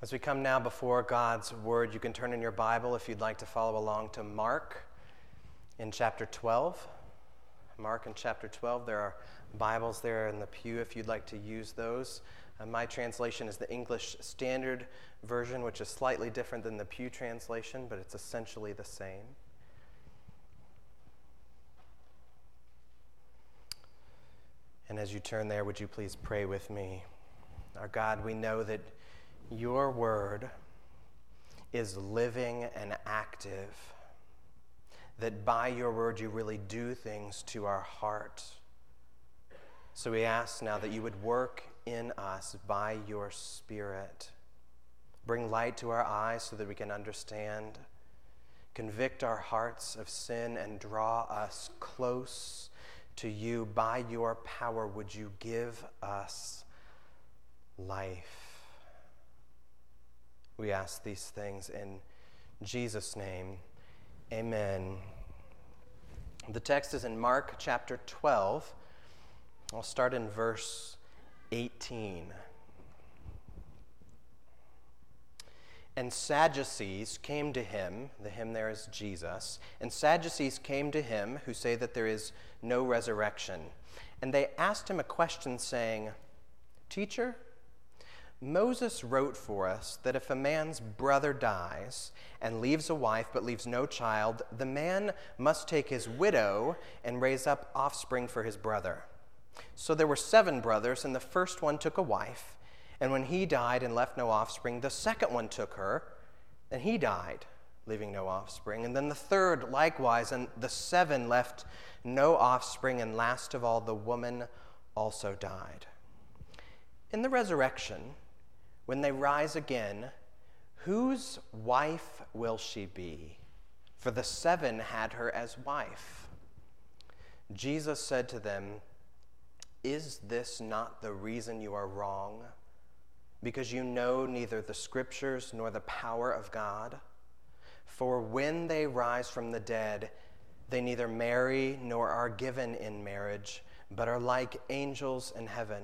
As we come now before God's Word, you can turn in your Bible if you'd like to follow along to Mark in chapter 12. Mark in chapter 12. There are Bibles there in the pew if you'd like to use those. Uh, my translation is the English Standard Version, which is slightly different than the Pew translation, but it's essentially the same. And as you turn there, would you please pray with me? Our God, we know that your word is living and active, that by your word you really do things to our heart. So we ask now that you would work in us by your Spirit. Bring light to our eyes so that we can understand. Convict our hearts of sin and draw us close to you. By your power, would you give us life? We ask these things in Jesus' name. Amen. The text is in Mark chapter 12. I'll start in verse 18. And Sadducees came to him, the him there is Jesus, and Sadducees came to him who say that there is no resurrection. And they asked him a question, saying, Teacher, Moses wrote for us that if a man's brother dies and leaves a wife but leaves no child, the man must take his widow and raise up offspring for his brother. So there were seven brothers, and the first one took a wife. And when he died and left no offspring, the second one took her, and he died, leaving no offspring. And then the third likewise, and the seven left no offspring, and last of all, the woman also died. In the resurrection, when they rise again, whose wife will she be? For the seven had her as wife. Jesus said to them, Is this not the reason you are wrong? Because you know neither the scriptures nor the power of God? For when they rise from the dead, they neither marry nor are given in marriage, but are like angels in heaven.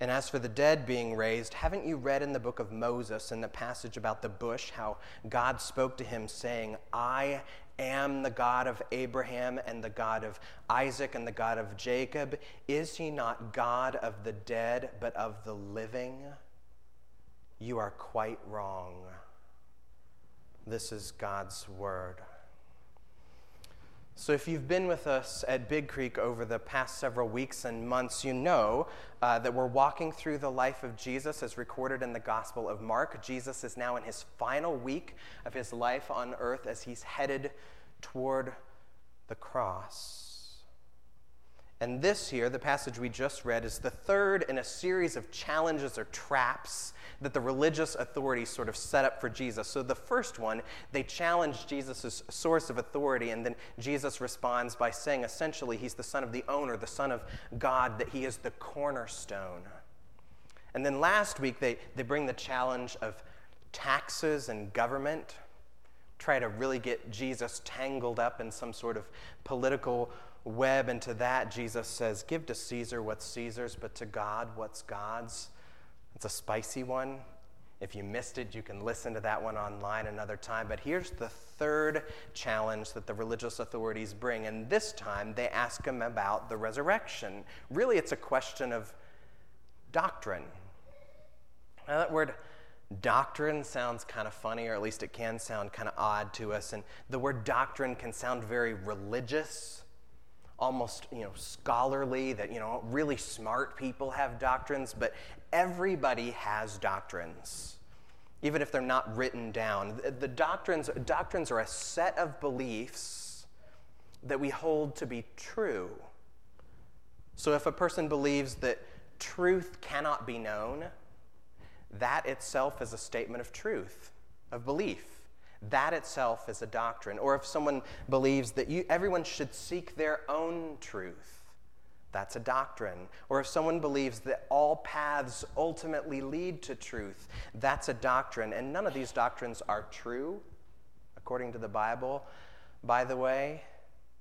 And as for the dead being raised, haven't you read in the book of Moses, in the passage about the bush, how God spoke to him, saying, I am the God of Abraham and the God of Isaac and the God of Jacob? Is he not God of the dead, but of the living? You are quite wrong. This is God's word. So, if you've been with us at Big Creek over the past several weeks and months, you know uh, that we're walking through the life of Jesus as recorded in the Gospel of Mark. Jesus is now in his final week of his life on earth as he's headed toward the cross. And this here, the passage we just read, is the third in a series of challenges or traps that the religious authorities sort of set up for Jesus. So the first one, they challenge Jesus' source of authority, and then Jesus responds by saying essentially he's the son of the owner, the son of God, that he is the cornerstone. And then last week, they, they bring the challenge of taxes and government, try to really get Jesus tangled up in some sort of political web. And to that, Jesus says, Give to Caesar what's Caesar's, but to God what's God's. It's a spicy one. If you missed it, you can listen to that one online another time. But here's the third challenge that the religious authorities bring. And this time they ask him about the resurrection. Really, it's a question of doctrine. Now, that word doctrine sounds kind of funny, or at least it can sound kind of odd to us. And the word doctrine can sound very religious almost you know scholarly that you know really smart people have doctrines but everybody has doctrines even if they're not written down. The doctrines doctrines are a set of beliefs that we hold to be true. So if a person believes that truth cannot be known that itself is a statement of truth of belief that itself is a doctrine. Or if someone believes that you, everyone should seek their own truth, that's a doctrine. Or if someone believes that all paths ultimately lead to truth, that's a doctrine. And none of these doctrines are true, according to the Bible. By the way,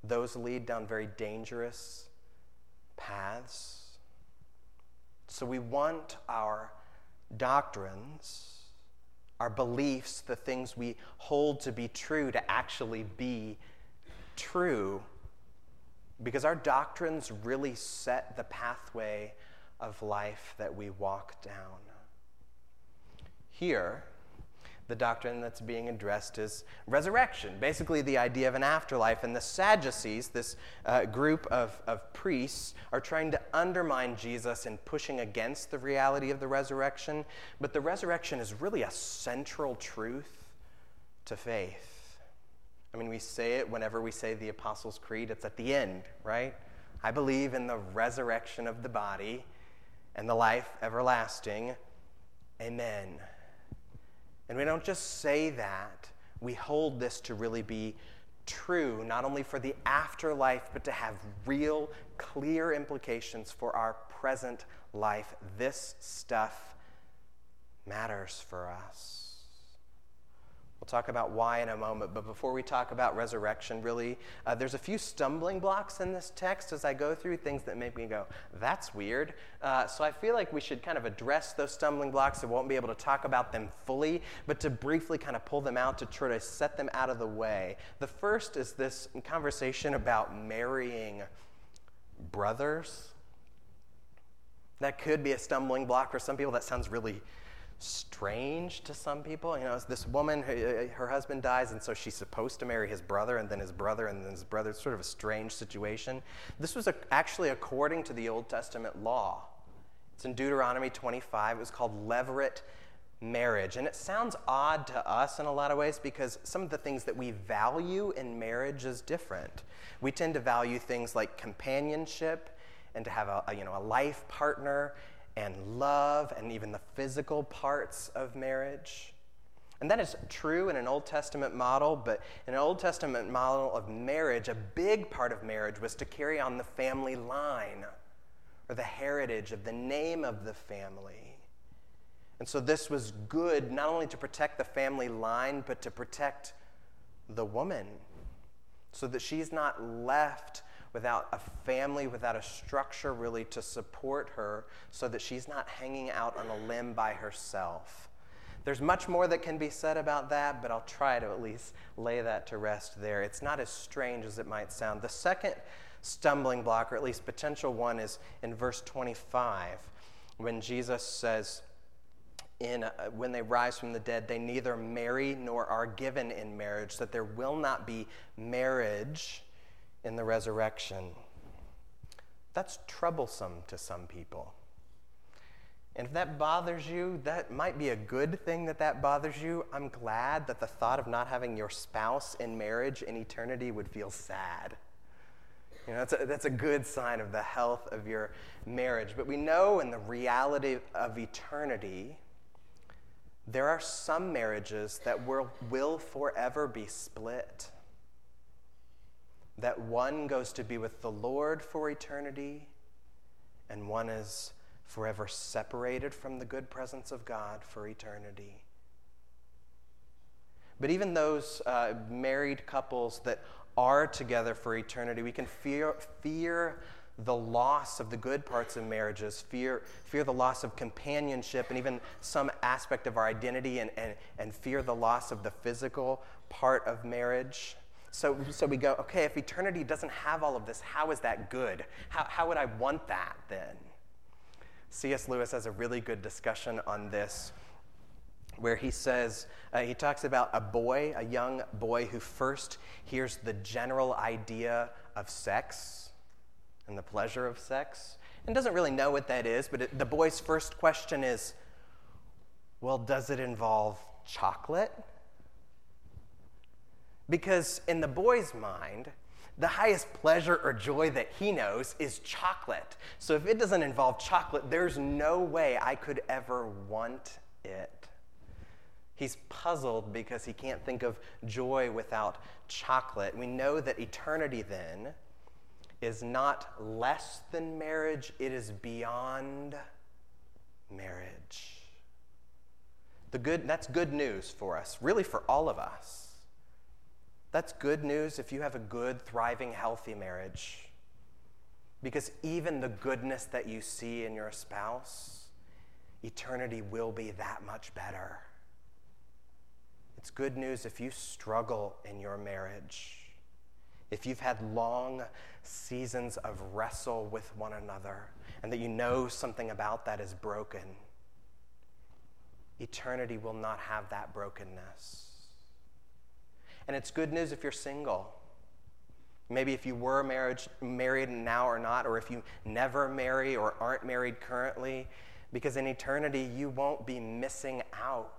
those lead down very dangerous paths. So we want our doctrines our beliefs, the things we hold to be true, to actually be true. Because our doctrines really set the pathway of life that we walk down. Here, the doctrine that's being addressed is resurrection, basically the idea of an afterlife. And the Sadducees, this uh, group of, of priests, are trying to undermine Jesus and pushing against the reality of the resurrection. But the resurrection is really a central truth to faith. I mean, we say it whenever we say the Apostles' Creed, it's at the end, right? I believe in the resurrection of the body and the life everlasting. Amen. And we don't just say that, we hold this to really be true, not only for the afterlife, but to have real, clear implications for our present life. This stuff matters for us. We'll talk about why in a moment, but before we talk about resurrection, really, uh, there's a few stumbling blocks in this text as I go through things that make me go, that's weird. Uh, so I feel like we should kind of address those stumbling blocks. I won't be able to talk about them fully, but to briefly kind of pull them out to try to set them out of the way. The first is this conversation about marrying brothers. That could be a stumbling block for some people. That sounds really strange to some people. You know, this woman, her, uh, uh, her, husband dies, and so she's supposed to marry his brother, and then his brother, and then his brother. It's sort of a strange situation. This was a, actually according to the Old Testament law. It's in Deuteronomy 25. It was called levirate marriage. And it sounds odd to us in a lot of ways because some of the things that we value in marriage is different. We tend to value things like companionship and to have a, a you know, a life partner and love and even the physical parts of marriage. And that is true in an Old Testament model, but in an Old Testament model of marriage, a big part of marriage was to carry on the family line or the heritage of the name of the family. And so this was good not only to protect the family line, but to protect the woman so that she's not left without a family, without a structure really to support her so that she's not hanging out on a limb by herself. There's much more that can be said about that, but I'll try to at least lay that to rest there. It's not as strange as it might sound. The second stumbling block, or at least potential one, is in verse 25 when Jesus says, in, uh, when they rise from the dead, they neither marry nor are given in marriage, that there will not be marriage in the resurrection. That's troublesome to some people. And if that bothers you, that might be a good thing that that bothers you. I'm glad that the thought of not having your spouse in marriage in eternity would feel sad. You know, that's a, that's a good sign of the health of your marriage. But we know in the reality of eternity, there are some marriages that will, will forever be split that one goes to be with the Lord for eternity, and one is forever separated from the good presence of God for eternity. But even those uh, married couples that are together for eternity, we can fear, fear the loss of the good parts of marriages, fear, fear the loss of companionship, and even some aspect of our identity, and, and, and fear the loss of the physical part of marriage. So, so we go, okay, if eternity doesn't have all of this, how is that good? How, how would I want that then? C.S. Lewis has a really good discussion on this where he says, uh, he talks about a boy, a young boy who first hears the general idea of sex and the pleasure of sex and doesn't really know what that is, but it, the boy's first question is, well, does it involve chocolate? Because in the boy's mind, the highest pleasure or joy that he knows is chocolate. So if it doesn't involve chocolate, there's no way I could ever want it. He's puzzled because he can't think of joy without chocolate. We know that eternity then is not less than marriage, it is beyond marriage. The good, that's good news for us, really for all of us. That's good news if you have a good, thriving, healthy marriage. Because even the goodness that you see in your spouse, eternity will be that much better. It's good news if you struggle in your marriage, if you've had long seasons of wrestle with one another, and that you know something about that is broken. Eternity will not have that brokenness. And it's good news if you're single. Maybe if you were marriage, married now or not, or if you never marry or aren't married currently, because in eternity you won't be missing out.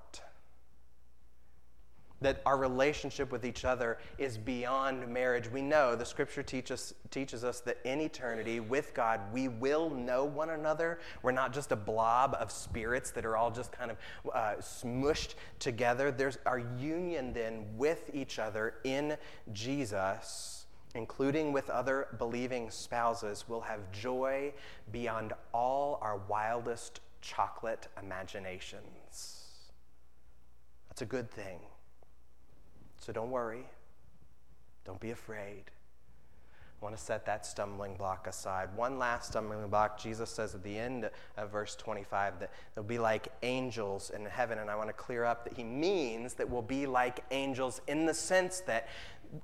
That our relationship with each other is beyond marriage. We know the scripture teaches, teaches us that in eternity with God, we will know one another. We're not just a blob of spirits that are all just kind of uh, smushed together. There's our union then with each other in Jesus including with other believing spouses, will have joy beyond all our wildest chocolate imaginations. That's a good thing. So don't worry. Don't be afraid. I want to set that stumbling block aside. One last stumbling block, Jesus says at the end of verse 25 that they'll be like angels in heaven. And I want to clear up that he means that we'll be like angels in the sense that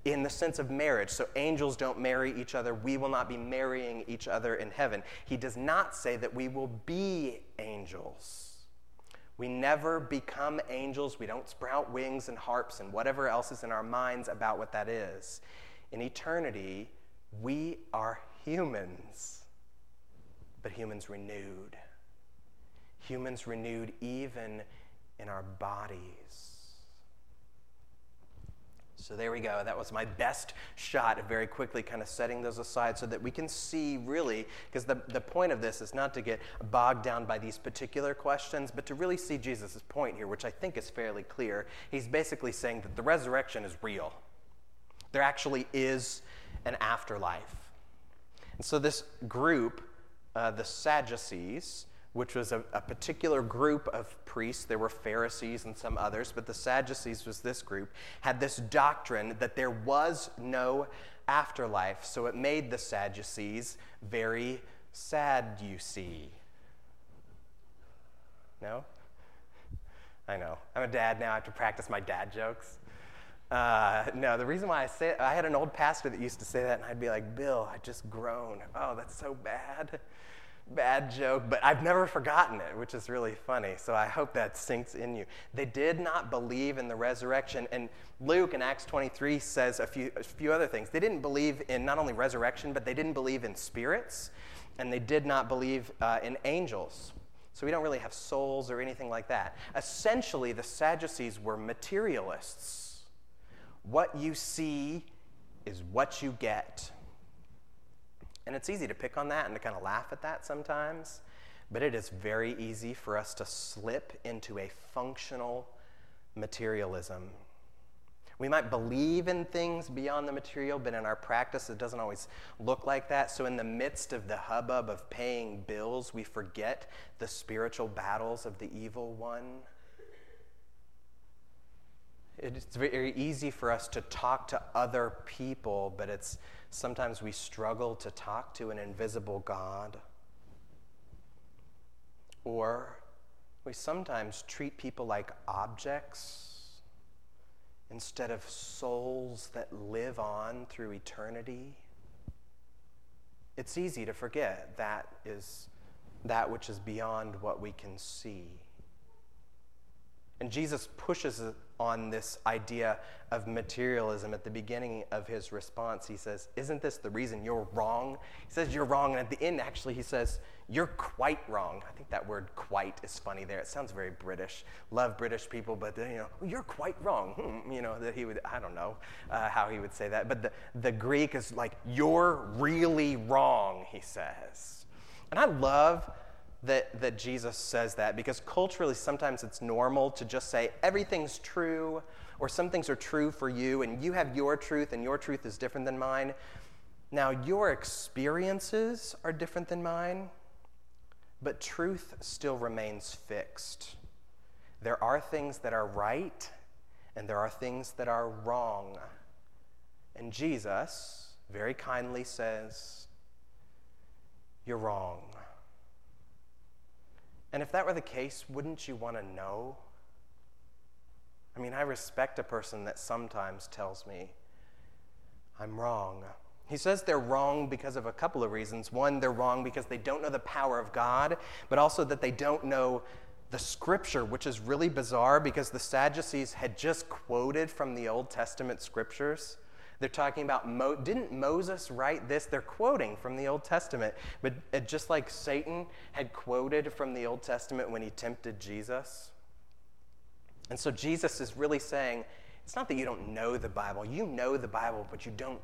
in the sense of marriage. So angels don't marry each other. We will not be marrying each other in heaven. He does not say that we will be angels. We never become angels. We don't sprout wings and harps and whatever else is in our minds about what that is. In eternity, we are humans, but humans renewed. Humans renewed even in our bodies. So there we go. That was my best shot of very quickly kind of setting those aside so that we can see really, because the, the point of this is not to get bogged down by these particular questions, but to really see Jesus' point here, which I think is fairly clear. He's basically saying that the resurrection is real. There actually is an afterlife. And so this group, uh, the Sadducees, which was a, a, particular group of priests. There were Pharisees and some others, but the Sadducees was this group, had this doctrine that there was no afterlife. So it made the Sadducees very sad, you see. No? I know. I'm a dad now. I have to practice my dad jokes. Uh, no, the reason why I say it, I had an old pastor that used to say that, and I'd be like, Bill, I just groan. Oh, that's so bad bad joke, but I've never forgotten it, which is really funny. So I hope that sinks in you. They did not believe in the resurrection. And Luke in Acts 23 says a few, a few other things. They didn't believe in not only resurrection, but they didn't believe in spirits, and they did not believe uh, in angels. So we don't really have souls or anything like that. Essentially, the Sadducees were materialists. What you see is what you get. And it's easy to pick on that and to kind of laugh at that sometimes, but it is very easy for us to slip into a functional materialism. We might believe in things beyond the material, but in our practice, it doesn't always look like that. So, in the midst of the hubbub of paying bills, we forget the spiritual battles of the evil one. It's very easy for us to talk to other people, but it's Sometimes we struggle to talk to an invisible God. Or we sometimes treat people like objects instead of souls that live on through eternity. It's easy to forget that is that which is beyond what we can see. And Jesus pushes on this idea of materialism at the beginning of his response. He says, Isn't this the reason you're wrong? He says, You're wrong. And at the end, actually, he says, You're quite wrong. I think that word quite is funny there. It sounds very British. Love British people, but, you know, you're quite wrong. Hmm, you know, that he would, I don't know uh, how he would say that. But the, the Greek is like, You're really wrong, he says. And I love that, that Jesus says that because culturally sometimes it's normal to just say everything's true or some things are true for you and you have your truth and your truth is different than mine. Now, your experiences are different than mine, but truth still remains fixed. There are things that are right and there are things that are wrong. And Jesus very kindly says, You're wrong. And if that were the case, wouldn't you want to know? I mean, I respect a person that sometimes tells me I'm wrong. He says they're wrong because of a couple of reasons. One, they're wrong because they don't know the power of God, but also that they don't know the scripture, which is really bizarre because the Sadducees had just quoted from the Old Testament scriptures. They're talking about, Mo- didn't Moses write this? They're quoting from the Old Testament. But uh, just like Satan had quoted from the Old Testament when he tempted Jesus. And so Jesus is really saying, it's not that you don't know the Bible. You know the Bible, but you don't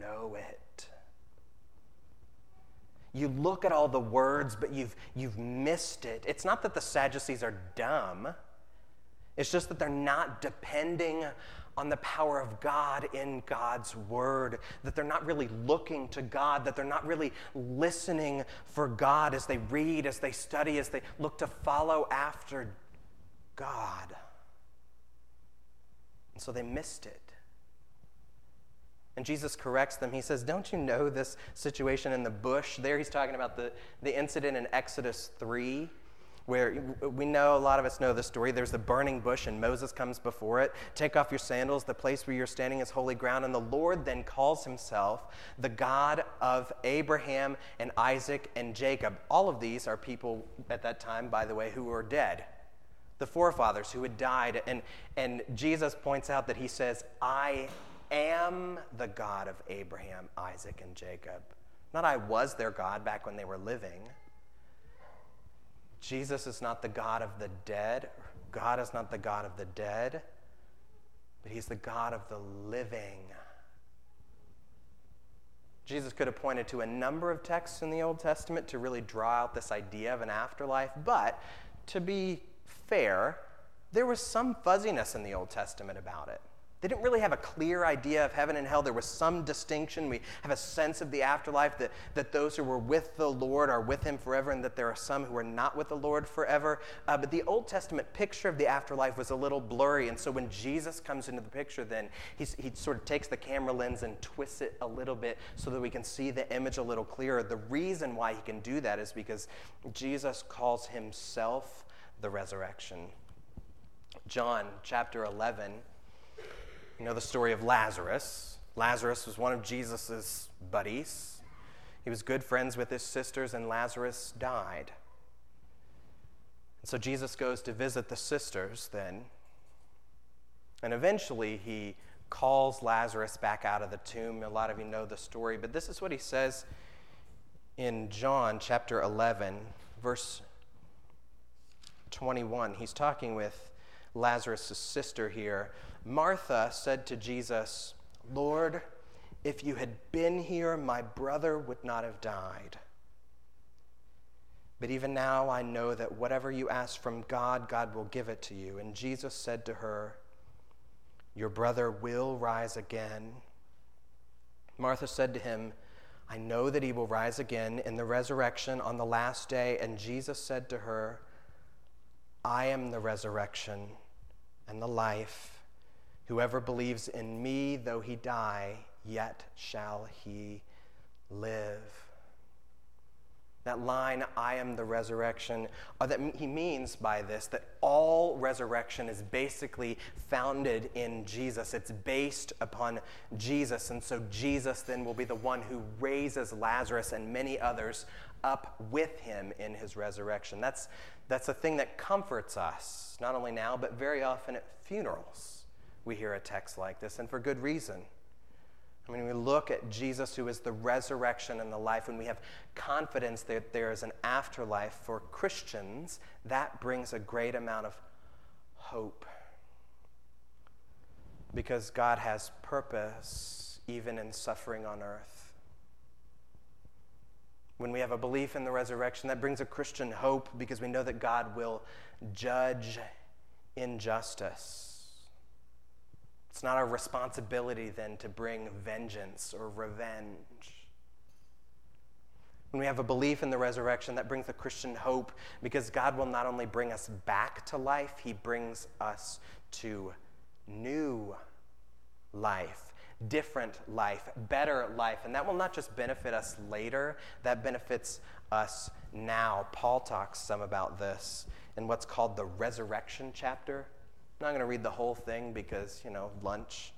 know it. You look at all the words, but you've, you've missed it. It's not that the Sadducees are dumb, it's just that they're not depending on the power of God in God's word, that they're not really looking to God, that they're not really listening for God as they read, as they study, as they look to follow after God. And so they missed it. And Jesus corrects them. He says, Don't you know this situation in the bush? There he's talking about the, the incident in Exodus 3, where we know, a lot of us know the story. There's the burning bush, and Moses comes before it. Take off your sandals. The place where you're standing is holy ground. And the Lord then calls himself the God of Abraham and Isaac and Jacob. All of these are people at that time, by the way, who were dead the forefathers who had died. And, and Jesus points out that he says, I am the God of Abraham, Isaac, and Jacob. Not I was their God back when they were living. Jesus is not the God of the dead. God is not the God of the dead, but He's the God of the living. Jesus could have pointed to a number of texts in the Old Testament to really draw out this idea of an afterlife, but to be fair, there was some fuzziness in the Old Testament about it. They didn't really have a clear idea of heaven and hell. There was some distinction. We have a sense of the afterlife that, that those who were with the Lord are with him forever, and that there are some who are not with the Lord forever. Uh, but the Old Testament picture of the afterlife was a little blurry. And so when Jesus comes into the picture, then he sort of takes the camera lens and twists it a little bit so that we can see the image a little clearer. The reason why he can do that is because Jesus calls himself the resurrection. John chapter 11 you know the story of Lazarus. Lazarus was one of Jesus' buddies. He was good friends with his sisters, and Lazarus died. And so Jesus goes to visit the sisters then. And eventually he calls Lazarus back out of the tomb. A lot of you know the story, but this is what he says in John chapter 11, verse 21. He's talking with Lazarus' sister here. Martha said to Jesus, Lord, if you had been here, my brother would not have died. But even now I know that whatever you ask from God, God will give it to you. And Jesus said to her, Your brother will rise again. Martha said to him, I know that he will rise again in the resurrection on the last day. And Jesus said to her, I am the resurrection and the life. Whoever believes in me, though he die, yet shall he live. That line, I am the resurrection, or that he means by this that all resurrection is basically founded in Jesus. It's based upon Jesus. And so Jesus then will be the one who raises Lazarus and many others up with him in his resurrection. That's, that's a thing that comforts us, not only now, but very often at funerals we hear a text like this, and for good reason. I mean, we look at Jesus, who is the resurrection and the life, and we have confidence that there is an afterlife for Christians, that brings a great amount of hope. Because God has purpose even in suffering on earth. When we have a belief in the resurrection, that brings a Christian hope because we know that God will judge injustice. It's not our responsibility then to bring vengeance or revenge. When we have a belief in the resurrection, that brings the Christian hope because God will not only bring us back to life, He brings us to new life, different life, better life. And that will not just benefit us later, that benefits us now. Paul talks some about this in what's called the resurrection chapter I'm not going to read the whole thing because, you know, lunch.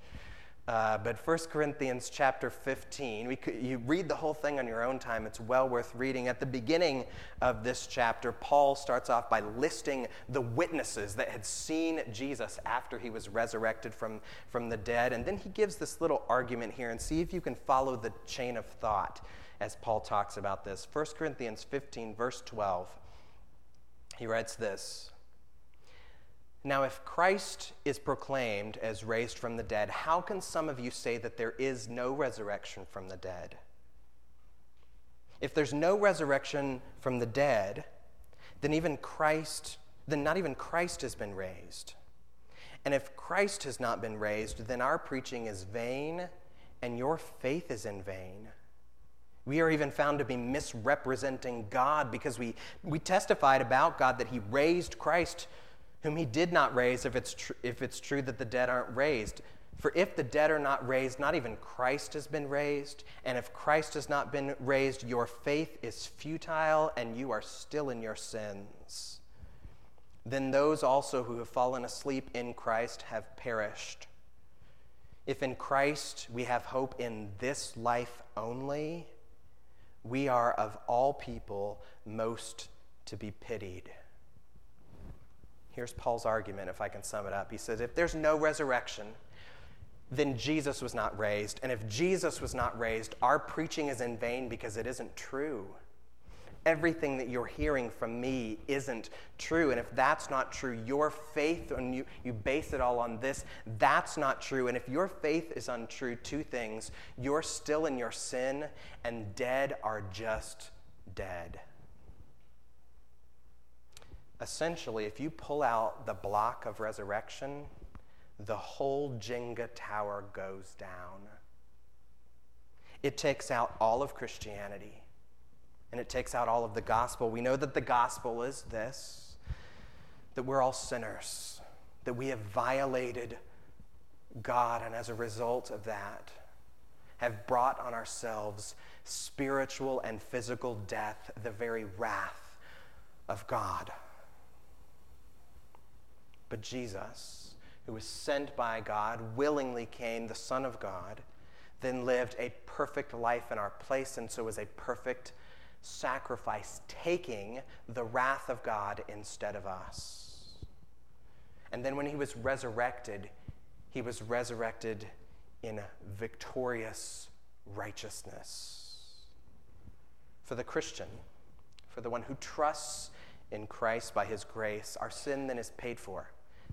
Uh, but 1 Corinthians chapter 15, we could, you read the whole thing on your own time. It's well worth reading. At the beginning of this chapter, Paul starts off by listing the witnesses that had seen Jesus after he was resurrected from, from the dead. And then he gives this little argument here and see if you can follow the chain of thought as Paul talks about this. 1 Corinthians 15, verse 12, he writes this. Now, if Christ is proclaimed as raised from the dead, how can some of you say that there is no resurrection from the dead? If there's no resurrection from the dead, then even Christ, then not even Christ has been raised. And if Christ has not been raised, then our preaching is vain and your faith is in vain. We are even found to be misrepresenting God because we, we testified about God that He raised Christ whom he did not raise if it's, tr- if it's true that the dead aren't raised. For if the dead are not raised, not even Christ has been raised. And if Christ has not been raised, your faith is futile and you are still in your sins. Then those also who have fallen asleep in Christ have perished. If in Christ we have hope in this life only, we are of all people most to be pitied. Here's Paul's argument, if I can sum it up. He says, if there's no resurrection, then Jesus was not raised. And if Jesus was not raised, our preaching is in vain because it isn't true. Everything that you're hearing from me isn't true. And if that's not true, your faith, and you, you base it all on this, that's not true. And if your faith is untrue, two things you're still in your sin, and dead are just dead essentially, if you pull out the block of resurrection, the whole Jenga tower goes down. It takes out all of Christianity and it takes out all of the gospel. We know that the gospel is this that we're all sinners, that we have violated God, and as a result of that, have brought on ourselves spiritual and physical death, the very wrath of God. But Jesus, who was sent by God, willingly came, the Son of God, then lived a perfect life in our place, and so was a perfect sacrifice, taking the wrath of God instead of us. And then when he was resurrected, he was resurrected in victorious righteousness. For the Christian, for the one who trusts in Christ by his grace, our sin then is paid for.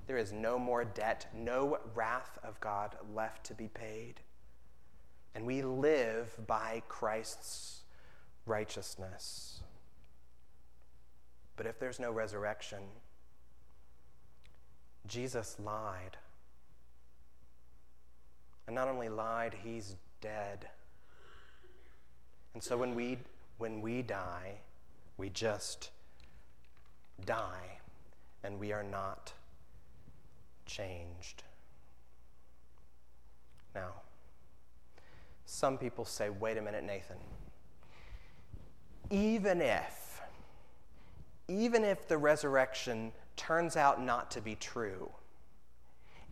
There is no more debt, no wrath of God left to be paid. And we live by Christ's righteousness. But if there's no resurrection, Jesus lied. And not only lied, he's dead. And so when we, when we die, we just die, and we are not changed. Now, some people say, wait a minute, Nathan. Even if, even if the resurrection turns out not to be true,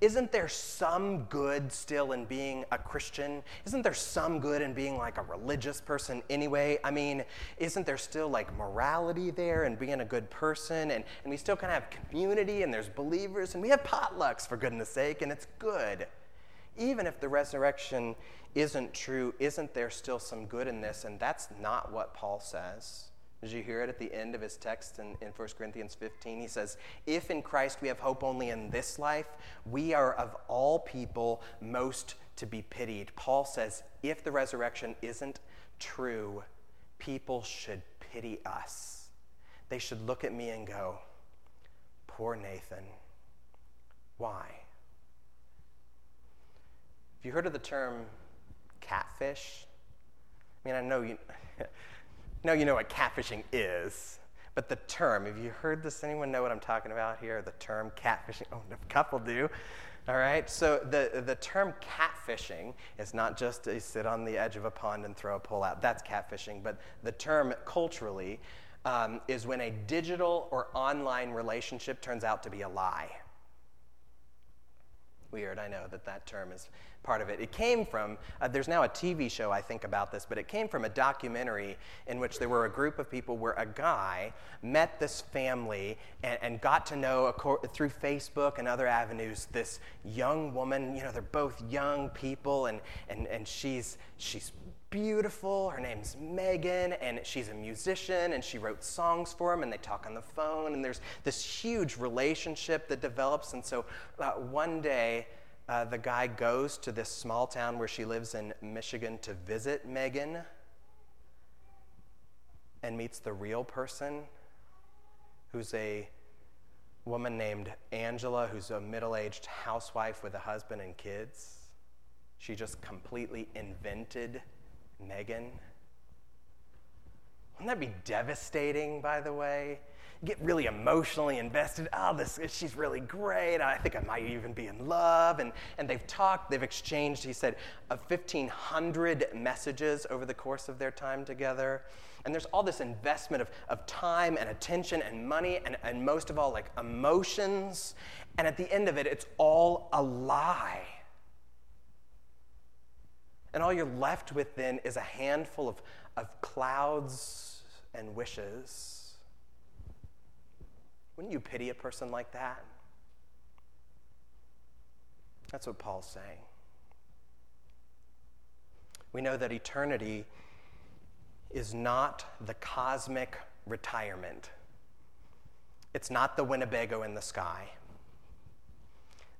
isn't there some good still in being a Christian? Isn't there some good in being like a religious person anyway? I mean, isn't there still like morality there and being a good person? And, and we still kind of have community and there's believers and we have potlucks for goodness sake and it's good. Even if the resurrection isn't true, isn't there still some good in this? And that's not what Paul says. Did you hear it at the end of his text in, in 1 Corinthians 15? He says, If in Christ we have hope only in this life, we are of all people most to be pitied. Paul says, If the resurrection isn't true, people should pity us. They should look at me and go, Poor Nathan. Why? Have you heard of the term catfish? I mean, I know you. Now you know what catfishing is, but the term, have you heard this? Anyone know what I'm talking about here? The term catfishing? Oh, a couple do. All right, so the, the term catfishing is not just to sit on the edge of a pond and throw a pole out. That's catfishing. But the term culturally um, is when a digital or online relationship turns out to be a lie. Weird. I know that that term is part of it. It came from, uh, there's now a TV show, I think, about this, but it came from a documentary in which there were a group of people where a guy met this family and, and got to know through Facebook and other avenues this young woman. You know, they're both young people, and, and, and she's, she's beautiful. Her name's Megan, and she's a musician, and she wrote songs for him, and they talk on the phone, and there's this huge relationship that develops. And so uh, one day, uh, the guy goes to this small town where she lives in Michigan to visit Megan and meets the real person who's a woman named Angela, who's a middle aged housewife with a husband and kids. She just completely invented Megan. Wouldn't that be devastating, by the way? You get really emotionally invested. Oh, this, she's really great. I think I might even be in love. And, and they've talked, they've exchanged, he said, uh, 1,500 messages over the course of their time together. And there's all this investment of, of time and attention and money and, and most of all, like emotions. And at the end of it, it's all a lie. And all you're left with then is a handful of, of clouds and wishes. Wouldn't you pity a person like that? That's what Paul's saying. We know that eternity is not the cosmic retirement. It's not the Winnebago in the sky.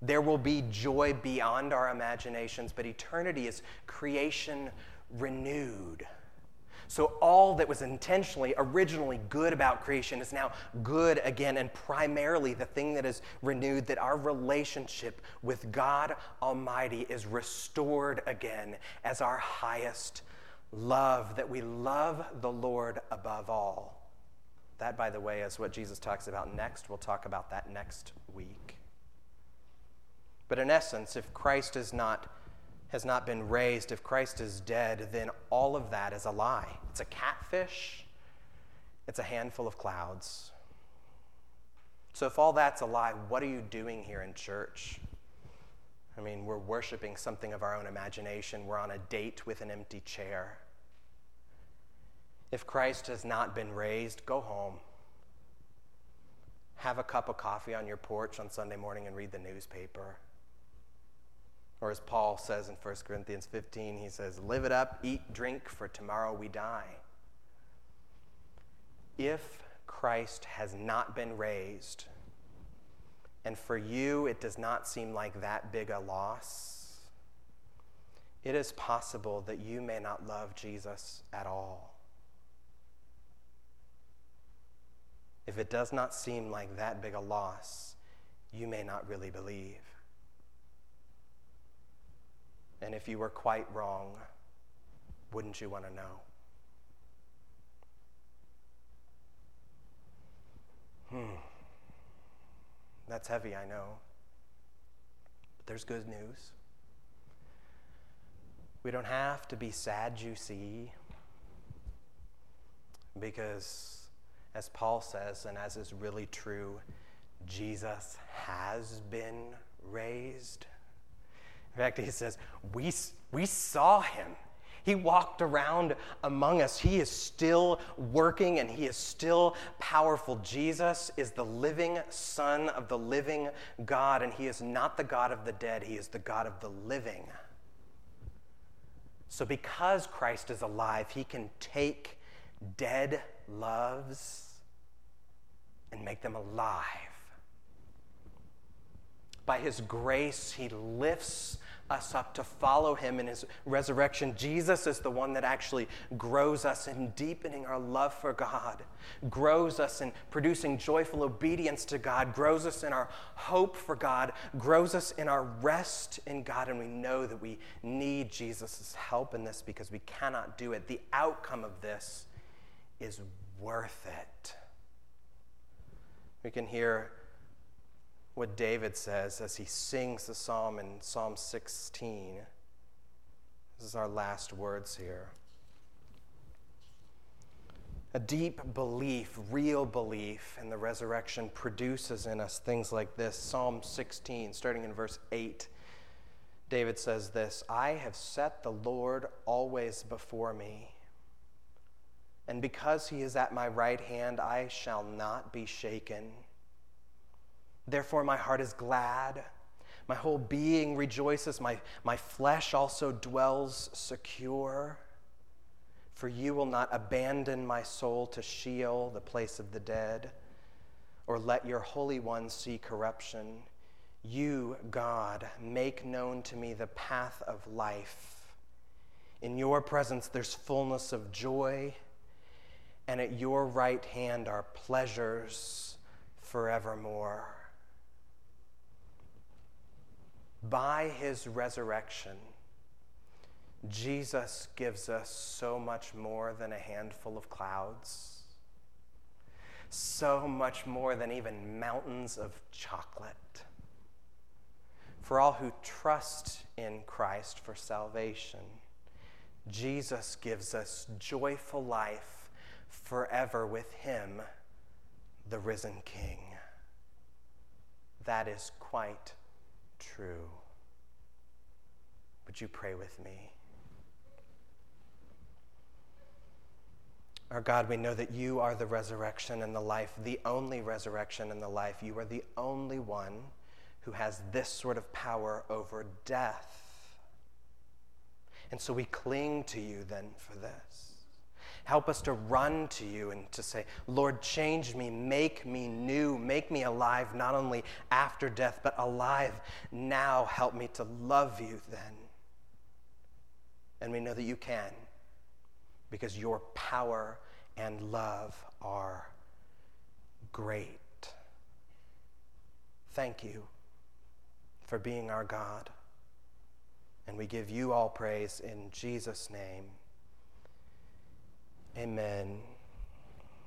There will be joy beyond our imaginations, but eternity is creation renewed. So, all that was intentionally, originally good about creation is now good again, and primarily the thing that is renewed, that our relationship with God Almighty is restored again as our highest love, that we love the Lord above all. That, by the way, is what Jesus talks about next. We'll talk about that next week. But in essence, if Christ is not, has not been raised, if Christ is dead, then all of that is a lie. It's a catfish, it's a handful of clouds. So, if all that's a lie, what are you doing here in church? I mean, we're worshiping something of our own imagination. We're on a date with an empty chair. If Christ has not been raised, go home. Have a cup of coffee on your porch on Sunday morning and read the newspaper. Or as Paul says in 1 Corinthians 15, he says, Live it up, eat, drink, for tomorrow we die. If Christ has not been raised, and for you it does not seem like that big a loss, it is possible that you may not love Jesus at all. If it does not seem like that big a loss, you may not really believe. And if you were quite wrong, wouldn't you want to know? Hmm. That's heavy, I know. But there's good news. We don't have to be sad, you see, because as Paul says, and as is really true, Jesus has been raised. In fact, he says, We, we saw him. He walked around among us. He is still working and he is still powerful. Jesus is the living Son of the living God, and he is not the God of the dead, he is the God of the living. So, because Christ is alive, he can take dead loves and make them alive. By his grace, he lifts us up to follow him in his resurrection. Jesus is the one that actually grows us in deepening our love for God, grows us in producing joyful obedience to God, grows us in our hope for God, grows us in our rest in God. And we know that we need Jesus' help in this because we cannot do it. The outcome of this is worth it. We can hear what David says as he sings the psalm in Psalm 16. This is our last words here. A deep belief, real belief in the resurrection produces in us things like this. Psalm 16, starting in verse 8, David says this I have set the Lord always before me. And because he is at my right hand, I shall not be shaken. Therefore, my heart is glad. My whole being rejoices. My, my flesh also dwells secure. For you will not abandon my soul to Sheol, the place of the dead, or let your Holy One see corruption. You, God, make known to me the path of life. In your presence there's fullness of joy, and at your right hand are pleasures forevermore. By his resurrection, Jesus gives us so much more than a handful of clouds, so much more than even mountains of chocolate. For all who trust in Christ for salvation, Jesus gives us joyful life forever with Him, the risen King. That is quite true. Would you pray with me? Our God, we know that you are the resurrection and the life, the only resurrection and the life. You are the only one who has this sort of power over death. And so we cling to you then for this. Help us to run to you and to say, Lord, change me, make me new, make me alive, not only after death, but alive now. Help me to love you then. And we know that you can because your power and love are great. Thank you for being our God. And we give you all praise in Jesus' name. Amen.